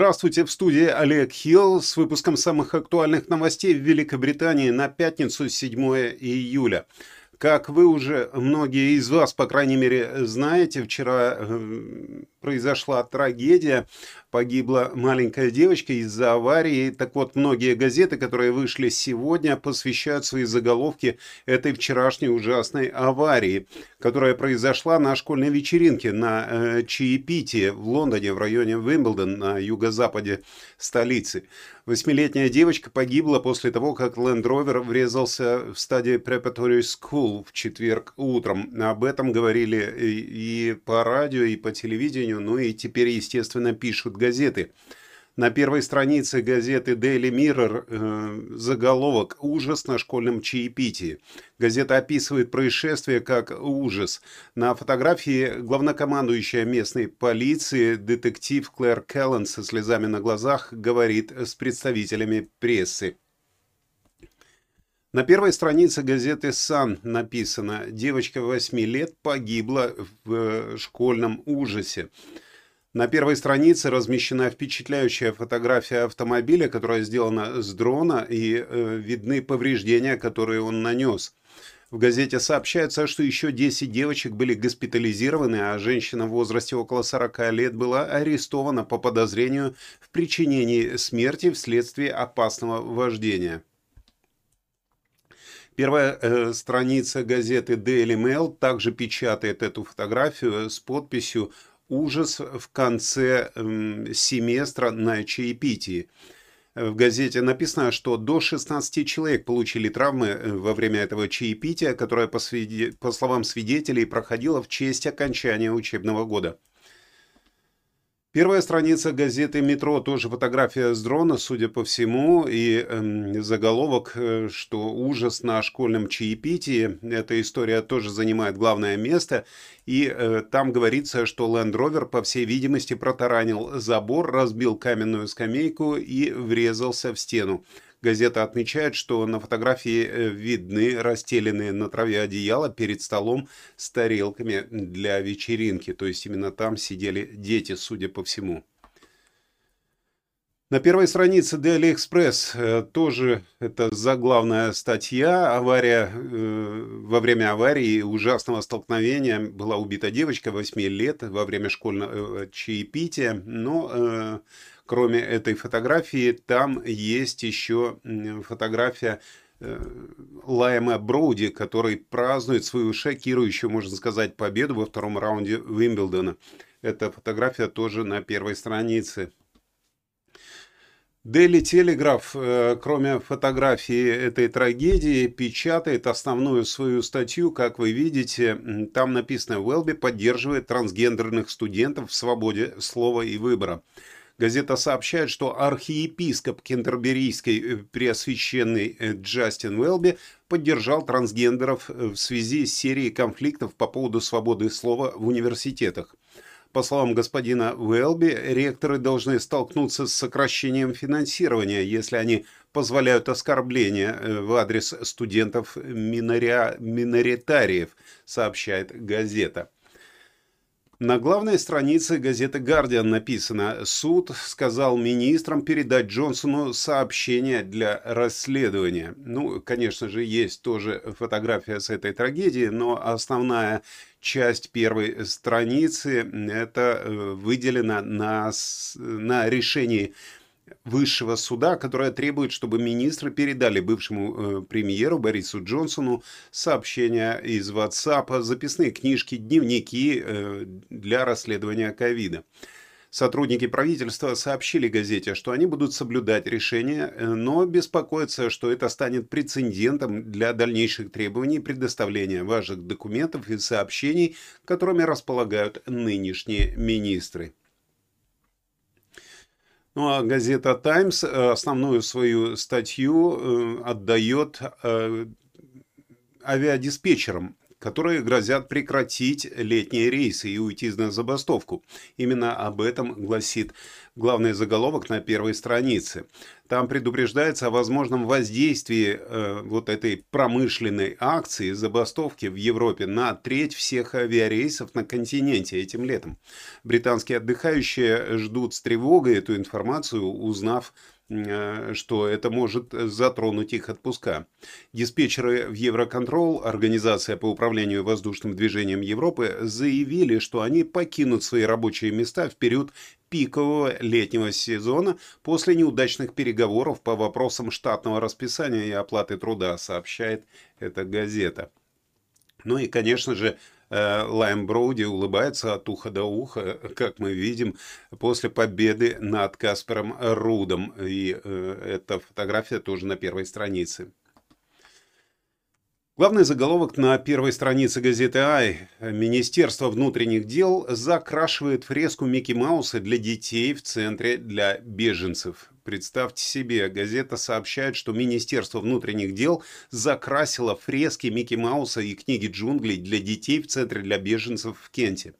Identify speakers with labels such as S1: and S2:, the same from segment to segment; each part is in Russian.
S1: Здравствуйте, в студии Олег Хилл с выпуском самых актуальных новостей в Великобритании на пятницу 7 июля. Как вы уже, многие из вас, по крайней мере, знаете, вчера э, произошла трагедия, погибла маленькая девочка из-за аварии. Так вот, многие газеты, которые вышли сегодня, посвящают свои заголовки этой вчерашней ужасной аварии, которая произошла на школьной вечеринке на э, чаепитии в Лондоне, в районе Уимблдон, на юго-западе столицы. Восьмилетняя девочка погибла после того, как Land Rover врезался в стадии Preparatory School в четверг утром. Об этом говорили и по радио, и по телевидению, ну и теперь, естественно, пишут газеты. На первой странице газеты Daily Mirror э, заголовок «Ужас на школьном чаепитии». Газета описывает происшествие как ужас. На фотографии главнокомандующая местной полиции, детектив Клэр Келлен со слезами на глазах, говорит с представителями прессы. На первой странице газеты Sun написано «Девочка 8 лет погибла в э, школьном ужасе». На первой странице размещена впечатляющая фотография автомобиля, которая сделана с дрона, и э, видны повреждения, которые он нанес. В газете сообщается, что еще 10 девочек были госпитализированы, а женщина в возрасте около 40 лет была арестована по подозрению в причинении смерти вследствие опасного вождения. Первая э, страница газеты Daily Mail также печатает эту фотографию с подписью ужас в конце семестра на чаепитии. В газете написано, что до 16 человек получили травмы э, во время этого чаепития, которое, по, свиде... по словам свидетелей, проходило в честь окончания учебного года. Первая страница газеты «Метро» тоже фотография с дрона, судя по всему, и э, заголовок, что ужас на школьном чаепитии. Эта история тоже занимает главное место, и э, там говорится, что Land Rover, по всей видимости, протаранил забор, разбил каменную скамейку и врезался в стену. Газета отмечает, что на фотографии э, видны расстеленные на траве одеяла перед столом с тарелками для вечеринки. То есть именно там сидели дети, судя по всему. На первой странице Daily Express э, тоже это заглавная статья. Авария, э, во время аварии ужасного столкновения была убита девочка 8 лет во время школьного чаепития. Но кроме этой фотографии, там есть еще фотография э, Лайма Броуди, который празднует свою шокирующую, можно сказать, победу во втором раунде Вимблдона. Эта фотография тоже на первой странице. Daily Telegraph, э, кроме фотографии этой трагедии, печатает основную свою статью, как вы видите. Там написано «Уэлби поддерживает трансгендерных студентов в свободе слова и выбора». Газета сообщает, что архиепископ Кентерберийской э, Преосвященный э, Джастин Уэлби поддержал трансгендеров э, в связи с серией конфликтов по поводу свободы слова в университетах. По словам господина Уэлби, ректоры должны столкнуться с сокращением финансирования, если они позволяют оскорбления в адрес студентов-миноритариев, сообщает газета. На главной странице газеты «Гардиан» написано «Суд сказал министрам передать Джонсону сообщение для расследования». Ну, конечно же, есть тоже фотография с этой трагедии, но основная часть первой страницы это э, выделена на, на решении высшего суда, которая требует, чтобы министры передали бывшему э, премьеру Борису Джонсону сообщения из WhatsApp, записные книжки, дневники э, для расследования ковида. Сотрудники правительства сообщили газете, что они будут соблюдать решение, э, но беспокоятся, что это станет прецедентом для дальнейших требований предоставления важных документов и сообщений, которыми располагают нынешние министры. Ну а газета э, основную свою статью э, отдает э, авиадиспетчерам, которые грозят прекратить летние рейсы и уйти на забастовку. Именно об этом гласит главный заголовок на первой странице. Там предупреждается о возможном воздействии э, вот этой промышленной акции забастовки в Европе на треть всех авиарейсов на континенте этим летом. Британские отдыхающие ждут с тревогой эту информацию, узнав что это может затронуть их отпуска. Диспетчеры в Евроконтрол, организация по управлению воздушным движением Европы, заявили, что они покинут свои рабочие места в период пикового летнего сезона после неудачных переговоров по вопросам штатного расписания и оплаты труда, сообщает эта газета. Ну и, конечно же, Э, Лайм Броуди улыбается от уха до уха, как мы видим, после победы над Каспером Рудом. И э, эта фотография тоже на первой странице. Главный заголовок на первой странице газеты «Ай». Министерство внутренних дел закрашивает фреску Микки Мауса для детей в центре для беженцев. Представьте себе, газета сообщает, что Министерство внутренних дел закрасило фрески Микки Мауса и книги джунглей для детей в Центре для беженцев в Кенте.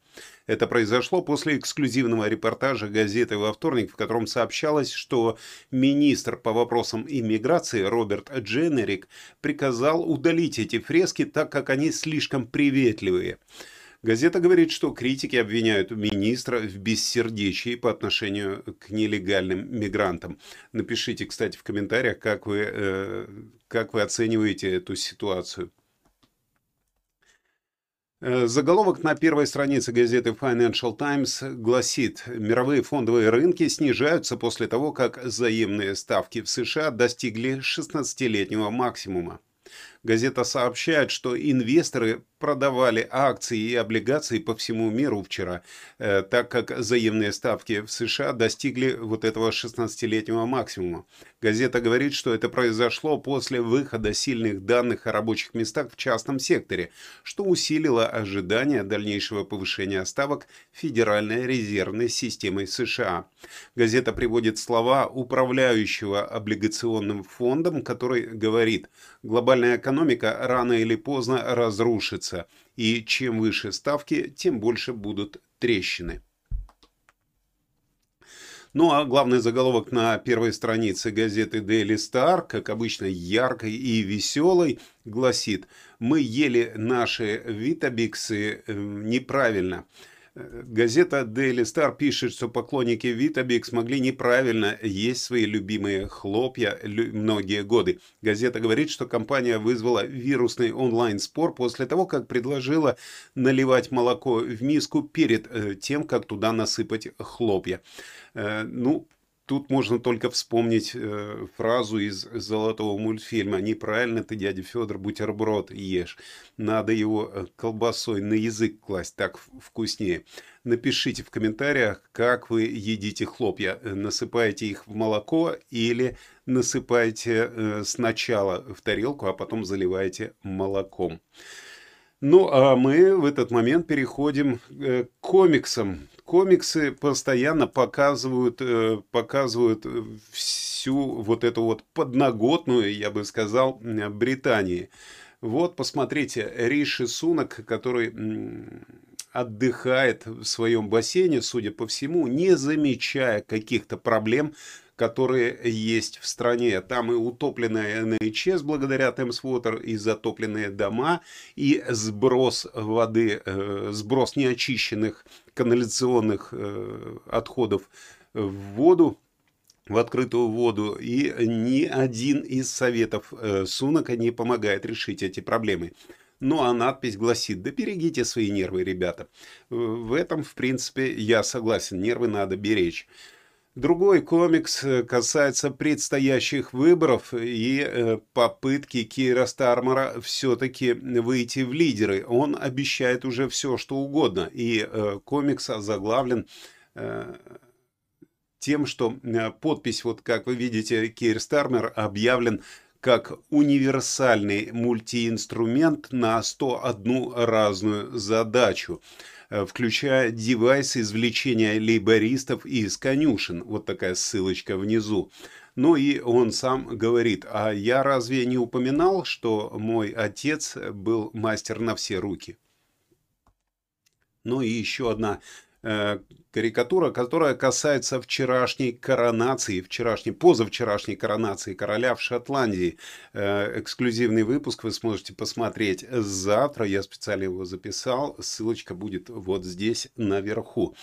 S1: Это произошло после эксклюзивного репортажа газеты во вторник, в котором сообщалось, что министр по вопросам иммиграции Роберт Дженерик приказал удалить эти фрески, так как они слишком приветливые. Газета говорит, что критики обвиняют министра в бессердечии по отношению к нелегальным мигрантам. Напишите, кстати, в комментариях, как вы, э, как вы оцениваете эту ситуацию. Э, заголовок на первой странице газеты Financial Times гласит, мировые фондовые рынки снижаются после того, как взаимные ставки в США достигли 16-летнего максимума. Газета сообщает, что инвесторы продавали акции и облигации по всему миру вчера, э, так как взаимные ставки в США достигли вот этого 16-летнего максимума. Газета говорит, что это произошло после выхода сильных данных о рабочих местах в частном секторе, что усилило ожидания дальнейшего повышения ставок Федеральной резервной системой США. Газета приводит слова управляющего облигационным фондом, который говорит, глобальная экономика рано или поздно разрушится и чем выше ставки, тем больше будут трещины. Ну а главный заголовок на первой странице газеты Daily Star, как обычно яркой и веселой, гласит «Мы ели наши витабиксы э, неправильно». Газета Daily Star пишет, что поклонники Витабик смогли неправильно есть свои любимые хлопья многие годы. Газета говорит, что компания вызвала вирусный онлайн-спор после того, как предложила наливать молоко в миску перед э, тем, как туда насыпать хлопья. Э, ну, Тут можно только вспомнить э, фразу из золотого мультфильма «Неправильно ты, дядя Федор, бутерброд ешь. Надо его э, колбасой на язык класть, так вкуснее». Напишите в комментариях, как вы едите хлопья. Э, насыпаете их в молоко или насыпаете э, сначала в тарелку, а потом заливаете молоком. Ну, а мы в этот момент переходим э, к комиксам комиксы постоянно показывают, э, показывают всю вот эту вот подноготную, я бы сказал, Британии. Вот, посмотрите, Риши Сунок, который отдыхает в своем бассейне, судя по всему, не замечая каких-то проблем которые есть в стране. Там и утопленная НХС благодаря Темсвотер, и затопленные дома, и сброс воды, э, сброс неочищенных канализационных э, отходов в воду, в открытую воду, и ни один из советов э, Сунака не помогает решить эти проблемы. Ну а надпись гласит, да берегите свои нервы, ребята. В этом, в принципе, я согласен, нервы надо беречь. Другой комикс э, касается предстоящих выборов и э, попытки Кира Стармера все-таки выйти в лидеры. Он обещает уже все, что угодно. И э, комикс озаглавлен тем, что подпись, вот как вы видите, Кир Стармер объявлен как универсальный мультиинструмент на 101 разную задачу. Э, включая девайс извлечения лейбористов из конюшен. Вот такая ссылочка внизу. Ну и он сам говорит, а я разве не упоминал, что мой отец был мастер на все руки? Ну и еще одна карикатура, которая касается вчерашней коронации, вчерашней, позавчерашней коронации короля в Шотландии. Э, эксклюзивный выпуск вы сможете посмотреть завтра. Я специально его записал. Ссылочка будет вот здесь наверху.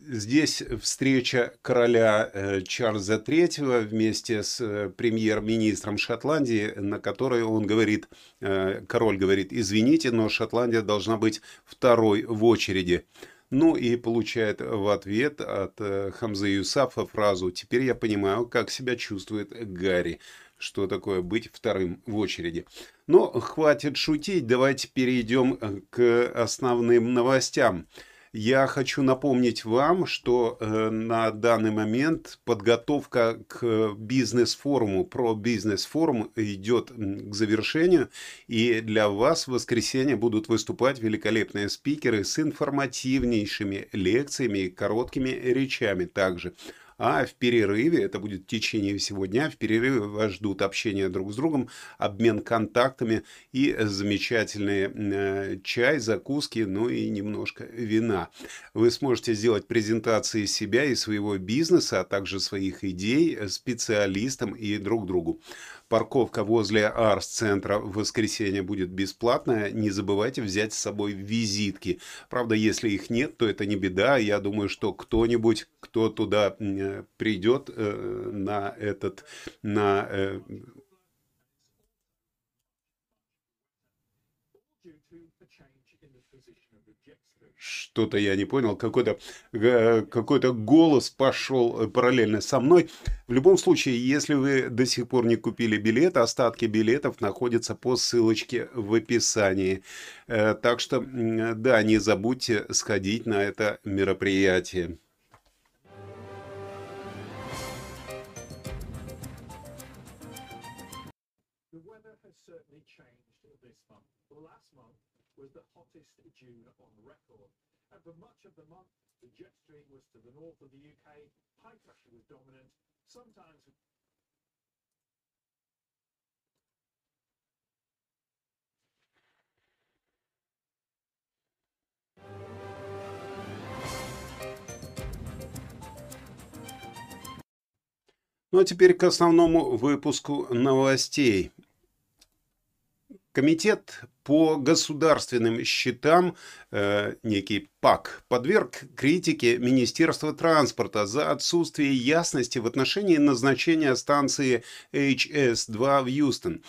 S1: Э, здесь встреча короля Чарльза III вместе с премьер-министром Шотландии, на которой он говорит, король говорит, извините, но Шотландия должна быть второй в очереди. Ну и получает в ответ от э, Хамзы Юсафа фразу «Теперь я понимаю, как себя чувствует Гарри» что такое быть вторым в очереди. Но хватит шутить, давайте перейдем э, к основным новостям. Я хочу напомнить вам, что э, на данный момент подготовка к бизнес-форуму, про бизнес-форум идет к завершению, и для вас в воскресенье будут выступать великолепные спикеры с информативнейшими лекциями и короткими речами также. А в перерыве, это будет в течение всего дня, в перерыве вас ждут общение друг с другом, обмен контактами и замечательный э, чай, закуски, ну и немножко вина. Вы сможете сделать презентации себя и своего бизнеса, а также своих идей специалистам и друг другу. Парковка возле Арс-центра в воскресенье будет бесплатная. Не забывайте взять с собой визитки. Правда, если их нет, то это не беда. Я думаю, что кто-нибудь, кто туда придет э, на этот, на что-то я не понял, какой-то э, какой голос пошел э, параллельно со мной. В любом случае, если вы до сих пор не купили билет, остатки билетов находятся по ссылочке в описании. Э, так что, да, не забудьте сходить на это мероприятие. For much of the month, the jet stream was to the north of the UK, high pressure was dominant, sometimes Ну а теперь к основному выпуску новостей. Комитет по государственным счетам, э, некий ПАК, подверг критике Министерства транспорта за отсутствие ясности в отношении назначения станции HS-2 в Юстон.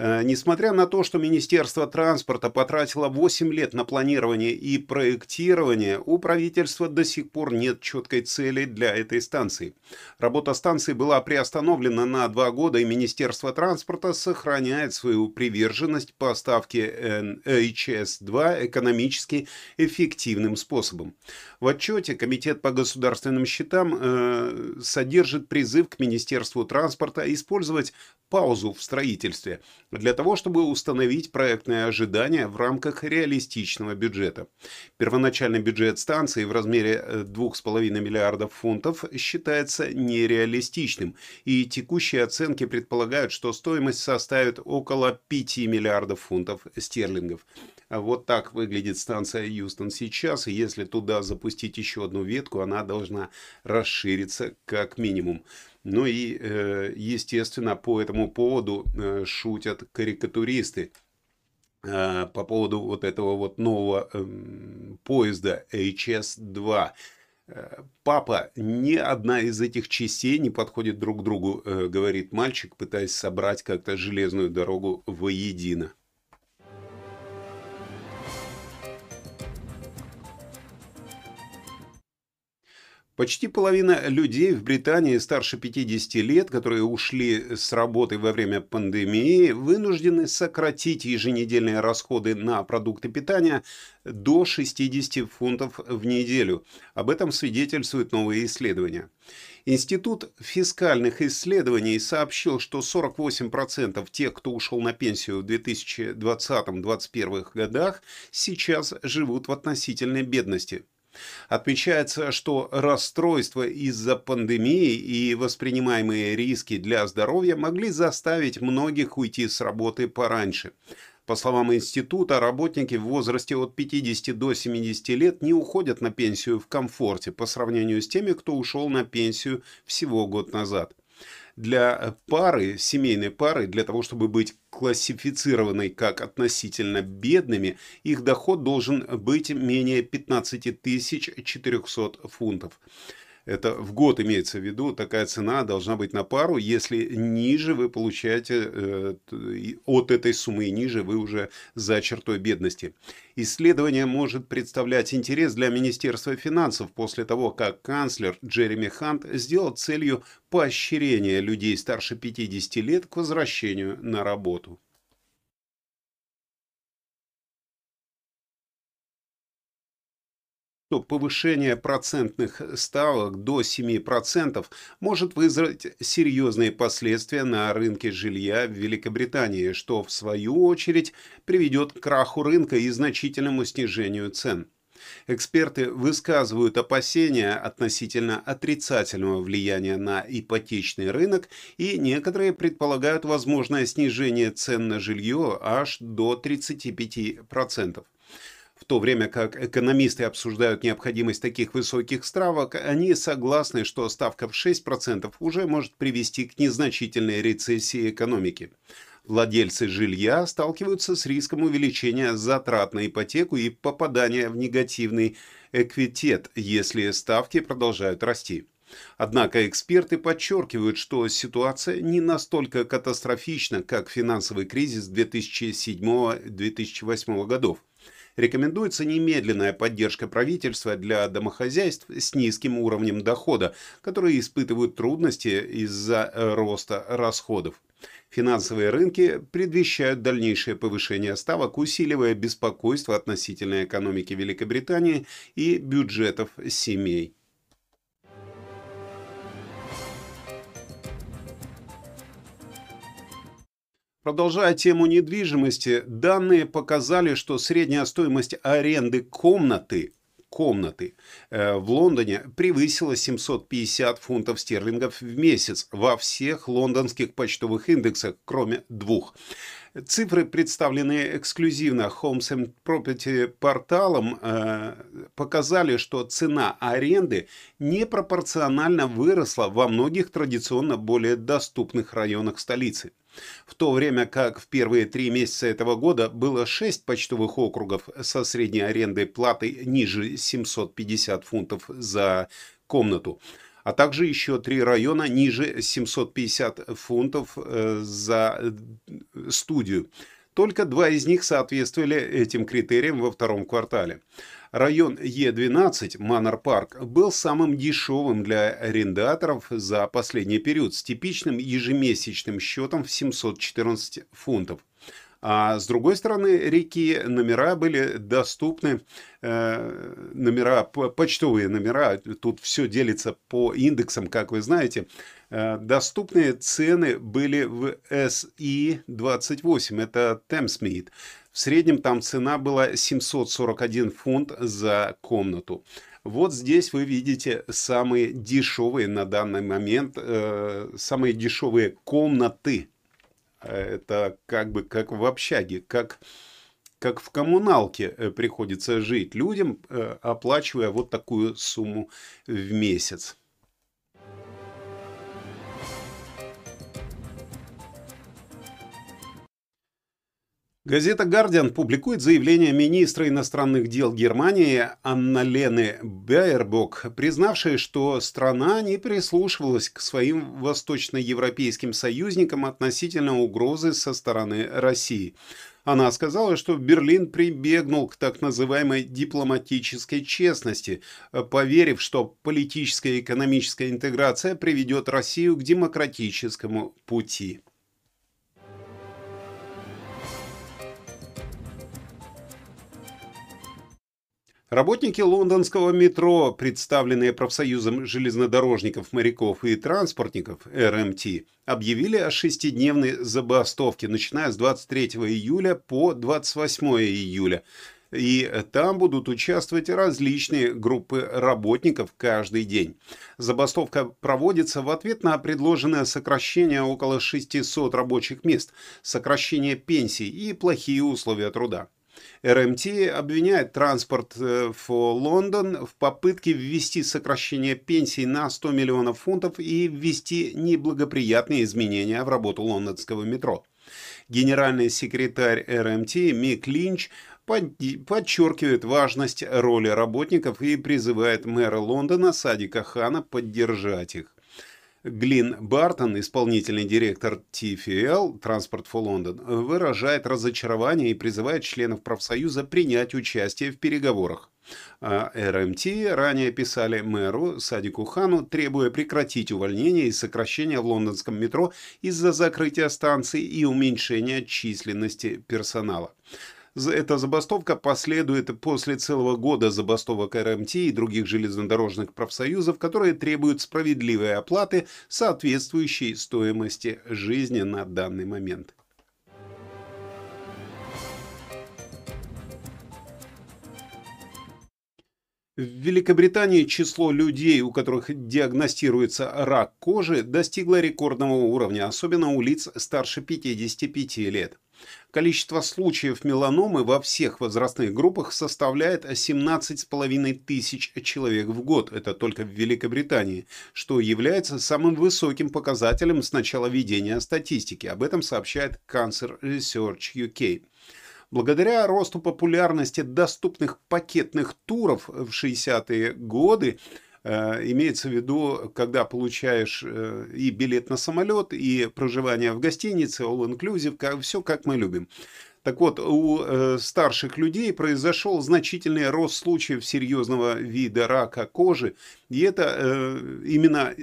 S1: Э, несмотря на то, что Министерство транспорта потратило 8 лет на планирование и проектирование, у правительства до сих пор нет четкой цели для этой станции. Работа станции была приостановлена на два года, и Министерство транспорта сохраняет свою приверженность поставке HS-2 экономически эффективным способом. В отчете Комитет по государственным счетам э, содержит призыв к Министерству транспорта использовать паузу в строительстве для того, чтобы установить проектные ожидания в рамках реалистичного бюджета. Первоначальный бюджет станции в размере 2,5 э, миллиардов фунтов считается нереалистичным, и текущие оценки предполагают, что стоимость составит около 5 миллиардов фунтов стерлингов. Вот так выглядит станция Юстон сейчас, и если туда запустить еще одну ветку, она должна расшириться как минимум. Ну и, э, естественно, по этому поводу э, шутят карикатуристы э, по поводу вот этого вот нового эм, поезда HS-2. Папа, ни одна из этих частей не подходит друг к другу, говорит мальчик, пытаясь собрать как-то железную дорогу воедино. Почти половина людей в Британии старше 50 лет, которые ушли с работы во время пандемии, вынуждены сократить еженедельные расходы на продукты питания до 60 фунтов в неделю. Об этом свидетельствуют новые исследования. Институт фискальных исследований сообщил, что 48% тех, кто ушел на пенсию в 2020-2021 годах, сейчас живут в относительной бедности – Отмечается, что расстройства из-за пандемии и воспринимаемые риски для здоровья могли заставить многих уйти с работы пораньше. По словам института, работники в возрасте от 50 до 70 лет не уходят на пенсию в комфорте по сравнению с теми, кто ушел на пенсию всего год назад для пары, семейной пары, для того, чтобы быть классифицированной как относительно бедными, их доход должен быть менее 15 400 фунтов. Это в год имеется в виду, такая цена должна быть на пару, если ниже вы получаете э, от этой суммы и ниже вы уже за чертой бедности. Исследование может представлять интерес для Министерства финансов после того, как канцлер Джереми Хант сделал целью поощрения людей старше 50 лет к возвращению на работу. То повышение процентных ставок до 7% может вызвать серьезные последствия на рынке жилья в Великобритании, что в свою очередь приведет к краху рынка и значительному снижению цен. Эксперты высказывают опасения относительно отрицательного влияния на ипотечный рынок, и некоторые предполагают возможное снижение цен на жилье аж до 35%. В то время как экономисты обсуждают необходимость таких высоких ставок, они согласны, что ставка в 6% уже может привести к незначительной рецессии экономики. Владельцы жилья сталкиваются с риском увеличения затрат на ипотеку и попадания в негативный эквитет, если ставки продолжают расти. Однако эксперты подчеркивают, что ситуация не настолько катастрофична, как финансовый кризис 2007-2008 годов. Рекомендуется немедленная поддержка правительства для домохозяйств с низким уровнем дохода, которые испытывают трудности из-за э, роста расходов. Финансовые рынки предвещают дальнейшее повышение ставок, усиливая беспокойство относительно экономики Великобритании и бюджетов семей. Продолжая тему недвижимости, данные показали, что средняя стоимость аренды комнаты комнаты э, в Лондоне превысила 750 фунтов стерлингов в месяц во всех лондонских почтовых индексах, кроме двух. Цифры, представленные эксклюзивно Homes and Property порталом, э, показали, что цена аренды непропорционально выросла во многих традиционно более доступных районах столицы в то время как в первые три месяца этого года было 6 почтовых округов со средней арендой платой ниже 750 фунтов за комнату, а также еще три района ниже 750 фунтов э, за студию. Только два из них соответствовали этим критериям во втором квартале. Район Е12, Манор Парк, был самым дешевым для арендаторов за последний период с типичным ежемесячным счетом в 714 фунтов. А с другой стороны реки номера были доступны, э, номера, почтовые номера, тут все делится по индексам, как вы знаете. Э, доступные цены были в SI-28, это Thamesmead. В среднем там цена была 741 фунт за комнату. Вот здесь вы видите самые дешевые на данный момент, э, самые дешевые комнаты. Это как бы как в общаге, как, как в коммуналке э, приходится жить людям, э, оплачивая вот такую сумму в месяц. Газета «Гардиан» публикует заявление министра иностранных дел Германии Анна-Лены Бейербок, признавшей, что страна не прислушивалась к своим восточноевропейским союзникам относительно угрозы со стороны России. Она сказала, что Берлин прибегнул к так называемой дипломатической честности, поверив, что политическая и экономическая интеграция приведет Россию к демократическому пути. Работники лондонского метро, представленные профсоюзом железнодорожников, моряков и транспортников РМТ, объявили о шестидневной забастовке, начиная с 23 июля по 28 июля. и там будут участвовать различные группы работников каждый день. Забастовка проводится в ответ на предложенное сокращение около 600 рабочих мест, сокращение пенсий и плохие условия труда. РМТ обвиняет Транспорт for London в попытке ввести сокращение пенсий на 100 миллионов фунтов и ввести неблагоприятные изменения в работу лондонского метро. Генеральный секретарь РМТ Мик Линч подчеркивает важность роли работников и призывает мэра Лондона Садика Хана поддержать их. Глин Бартон, исполнительный директор TFL Transport for London, выражает разочарование и призывает членов профсоюза принять участие в переговорах. А РМТ ранее писали мэру Садику Хану, требуя прекратить увольнение и сокращение в лондонском метро из-за закрытия станций и уменьшения численности персонала. Эта забастовка последует после целого года забастовок РМТ и других железнодорожных профсоюзов, которые требуют справедливой оплаты, соответствующей стоимости жизни на данный момент. В Великобритании число людей, у которых диагностируется рак кожи, достигло рекордного уровня, особенно у лиц старше 55 лет. Количество случаев меланомы во всех возрастных группах составляет 17,5 тысяч человек в год. Это только в Великобритании, что является самым высоким показателем с начала ведения статистики. Об этом сообщает Cancer Research UK. Благодаря росту популярности доступных пакетных туров в 60-е годы, имеется в виду, когда получаешь э, и билет на самолет, и проживание в гостинице, all-inclusive, все как мы любим. Так вот, у э, старших людей произошел значительный рост случаев серьезного вида рака кожи, и это э, именно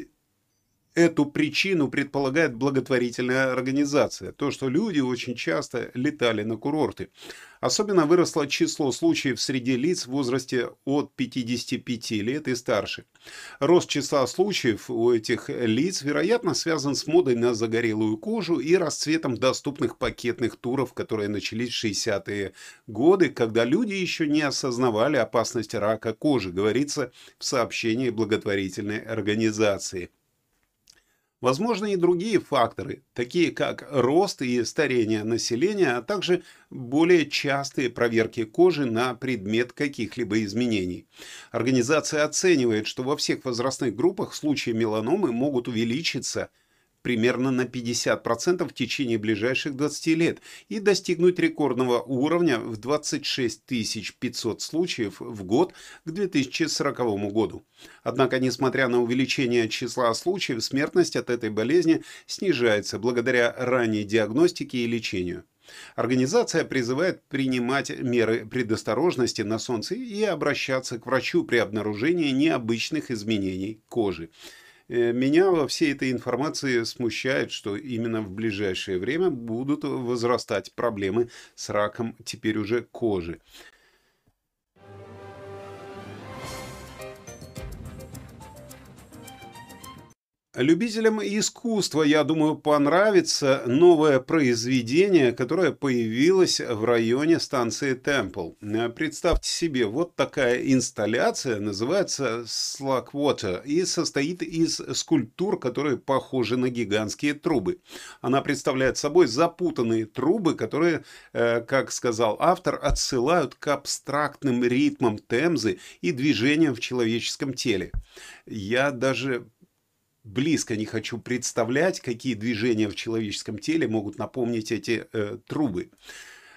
S1: Эту причину предполагает благотворительная организация. То, что люди очень часто летали на курорты. Особенно выросло число случаев среди лиц в возрасте от 55 лет и старше. Рост числа случаев у этих лиц, вероятно, связан с модой на загорелую кожу и расцветом доступных пакетных туров, которые начались в 60-е годы, когда люди еще не осознавали опасность рака кожи, говорится в сообщении благотворительной организации. Возможны и другие факторы, такие как рост и старение населения, а также более частые проверки кожи на предмет каких-либо изменений. Организация оценивает, что во всех возрастных группах случаи меланомы могут увеличиться – примерно на 50% в течение ближайших 20 лет и достигнуть рекордного уровня в 26 500 случаев в год к 2040 году. Однако, несмотря на увеличение числа случаев, смертность от этой болезни снижается благодаря ранней диагностике и лечению. Организация призывает принимать меры предосторожности на солнце и обращаться к врачу при обнаружении необычных изменений кожи. Э, меня во всей этой информации смущает, что именно в ближайшее время будут возрастать проблемы с раком теперь уже кожи. Любителям искусства, я думаю, понравится новое произведение, которое появилось в районе станции Темпл. Представьте себе, вот такая инсталляция, называется Slackwater, и состоит из скульптур, которые похожи на гигантские трубы. Она представляет собой запутанные трубы, которые, э, как сказал автор, отсылают к абстрактным ритмам темзы и движениям в человеческом теле. Я даже близко не хочу представлять, какие движения в человеческом теле могут напомнить эти э, трубы.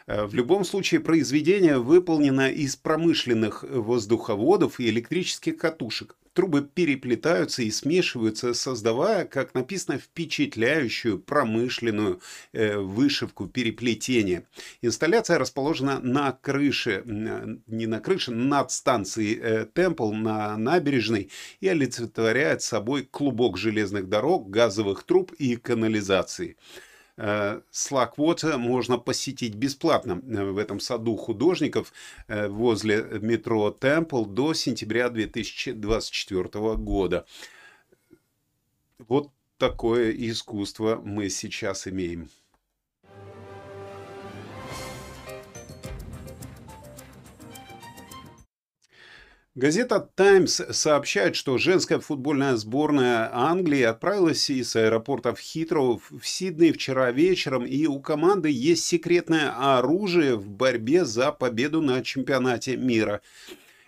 S1: Э, в любом случае произведение выполнено из промышленных воздуховодов и электрических катушек. Трубы переплетаются и смешиваются, создавая, как написано, впечатляющую промышленную э, вышивку переплетения. Инсталляция расположена на крыше, не на крыше, над станцией э, Темпл на набережной и олицетворяет собой клубок железных дорог, газовых труб и канализации. Slackwater можно посетить бесплатно э, в этом саду художников э, возле метро Темпл до сентября 2024 года. Вот такое искусство мы сейчас имеем. Газета «Таймс» сообщает, что женская футбольная сборная Англии отправилась из аэропорта в Хитроу в Сидней вчера вечером, и у команды есть секретное оружие в борьбе за победу на чемпионате мира.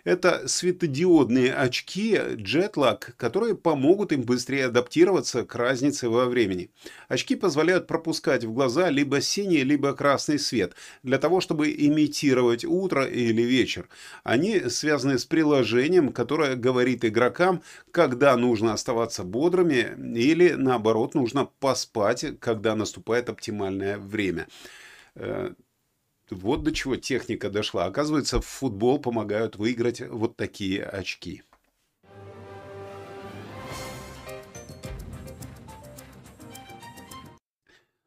S1: Это светодиодные очки Jetlag, которые помогут им быстрее адаптироваться к разнице во времени. Очки позволяют пропускать в глаза либо синий, либо красный свет, для того, чтобы имитировать утро или вечер. Они связаны с приложением, которое говорит игрокам, когда нужно оставаться бодрыми или, наоборот, нужно поспать, когда наступает оптимальное время. Вот до чего техника дошла. Оказывается, в футбол помогают выиграть вот такие очки.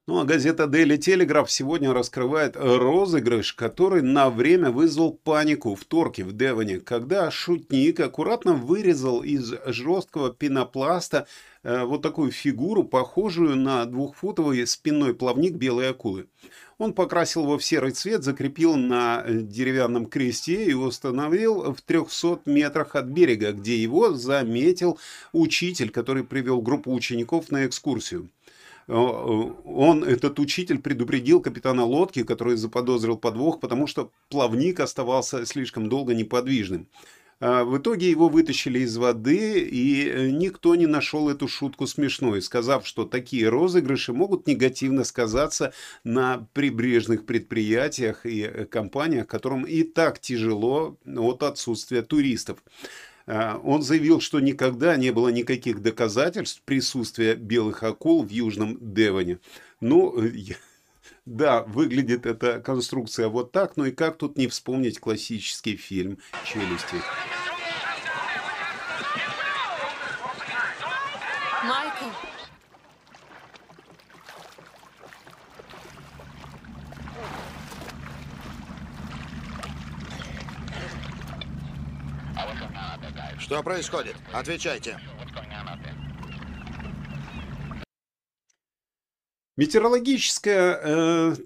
S1: Ну а газета Daily Telegraph сегодня раскрывает розыгрыш, который на время вызвал панику в Торке в Девоне, когда шутник аккуратно вырезал из жесткого пенопласта э, вот такую фигуру, похожую на двухфутовый спинной плавник белой акулы. Он покрасил его в серый цвет, закрепил на деревянном кресте и установил в 300 метрах от берега, где его заметил учитель, который привел группу учеников на экскурсию. Э, он, этот учитель, предупредил капитана лодки, который заподозрил подвох, потому что плавник оставался слишком долго неподвижным. А, в итоге его вытащили из воды, и э, никто не нашел эту шутку смешной, сказав, что такие розыгрыши могут негативно сказаться на прибрежных предприятиях и э, компаниях, которым и так тяжело от отсутствия туристов. А, он заявил, что никогда не было никаких доказательств присутствия белых акул в Южном Девоне. Ну, э, да, выглядит эта конструкция вот так, но и как тут не вспомнить классический фильм «Челюсти».
S2: Что происходит? Отвечайте.
S1: Метеорологическая э,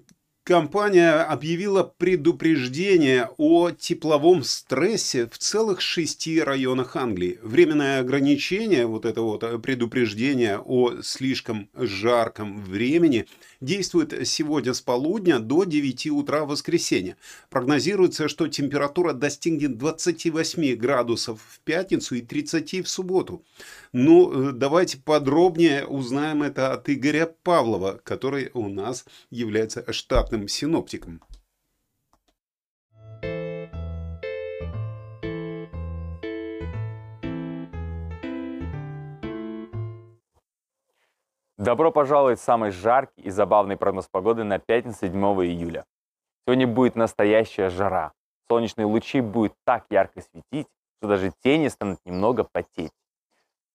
S1: компания объявила предупреждение о тепловом стрессе в целых шести районах Англии. Временное ограничение, вот это вот предупреждение о слишком жарком времени, действует сегодня с полудня до 9 утра воскресенья. Прогнозируется, что температура достигнет 28 градусов в пятницу и 30 в субботу. Ну, э, давайте подробнее узнаем это от Игоря Павлова, который у нас является штатным синоптиком.
S3: Добро пожаловать в самый жаркий и забавный прогноз погоды на пятницу 7 июля. Сегодня будет настоящая жара. Солнечные лучи будут так ярко светить, что даже тени станут немного потеть.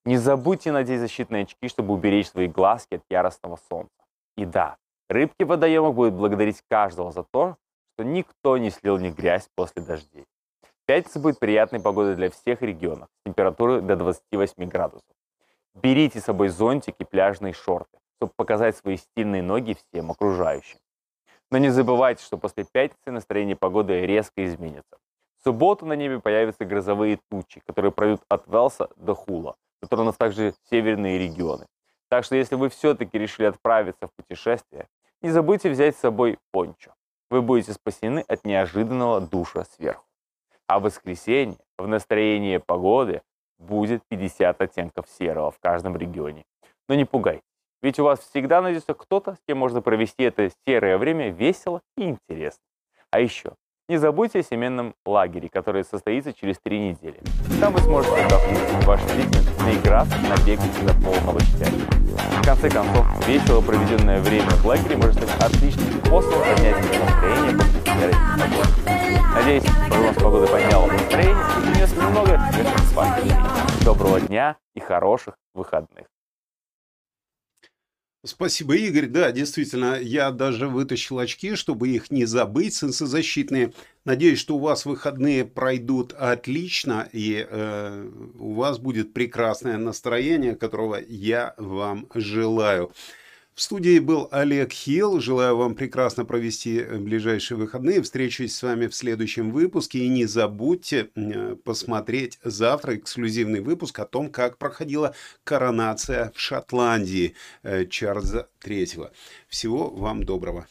S3: Не забудьте надеть защитные очки, чтобы уберечь свои глазки от яростного солнца. И да, рыбки в водоемах будут благодарить каждого за то, что никто не слил ни грязь после дождей. Пятница будет приятной погодой для всех регионов, с температурой до 28 градусов. Берите с собой зонтик и пляжные шорты, чтобы показать свои стильные ноги всем окружающим. Но не забывайте, что после пятницы настроение погоды резко изменится. В субботу на небе появятся грозовые тучи, которые пройдут от Велса до Хула, которые нас также северные регионы. Так что если вы все-таки решили отправиться в путешествие, не забудьте взять с собой пончо. Вы будете спасены от неожиданного душа сверху. А в воскресенье в настроении погоды будет 50 оттенков серого в каждом регионе. Но не пугайтесь, ведь у вас всегда найдется кто-то, с кем можно провести это серое время весело и интересно. А еще, не забудьте о семейном лагере, который состоится через три недели. Там вы сможете отдохнуть, ваш длительность, наиграться, набегать до полного счастья. В конце концов, весело проведенное время в лагере может стать отличным способом поднять настроение после серой погоды. Надеюсь, прогноз погоды поднял настроение и принес немного свежих Доброго дня и хороших выходных.
S1: Спасибо, Игорь. Да, действительно, я даже вытащил очки, чтобы их не забыть, солнцезащитные. Надеюсь, что у вас выходные пройдут отлично, и э, у вас будет прекрасное настроение, которого я вам желаю. В студии был Олег Хилл. Желаю вам прекрасно провести э, ближайшие выходные. Встречусь с вами в следующем выпуске. И не забудьте э, посмотреть завтра эксклюзивный выпуск о том, как проходила коронация в Шотландии э, Чарльза III. Всего вам доброго.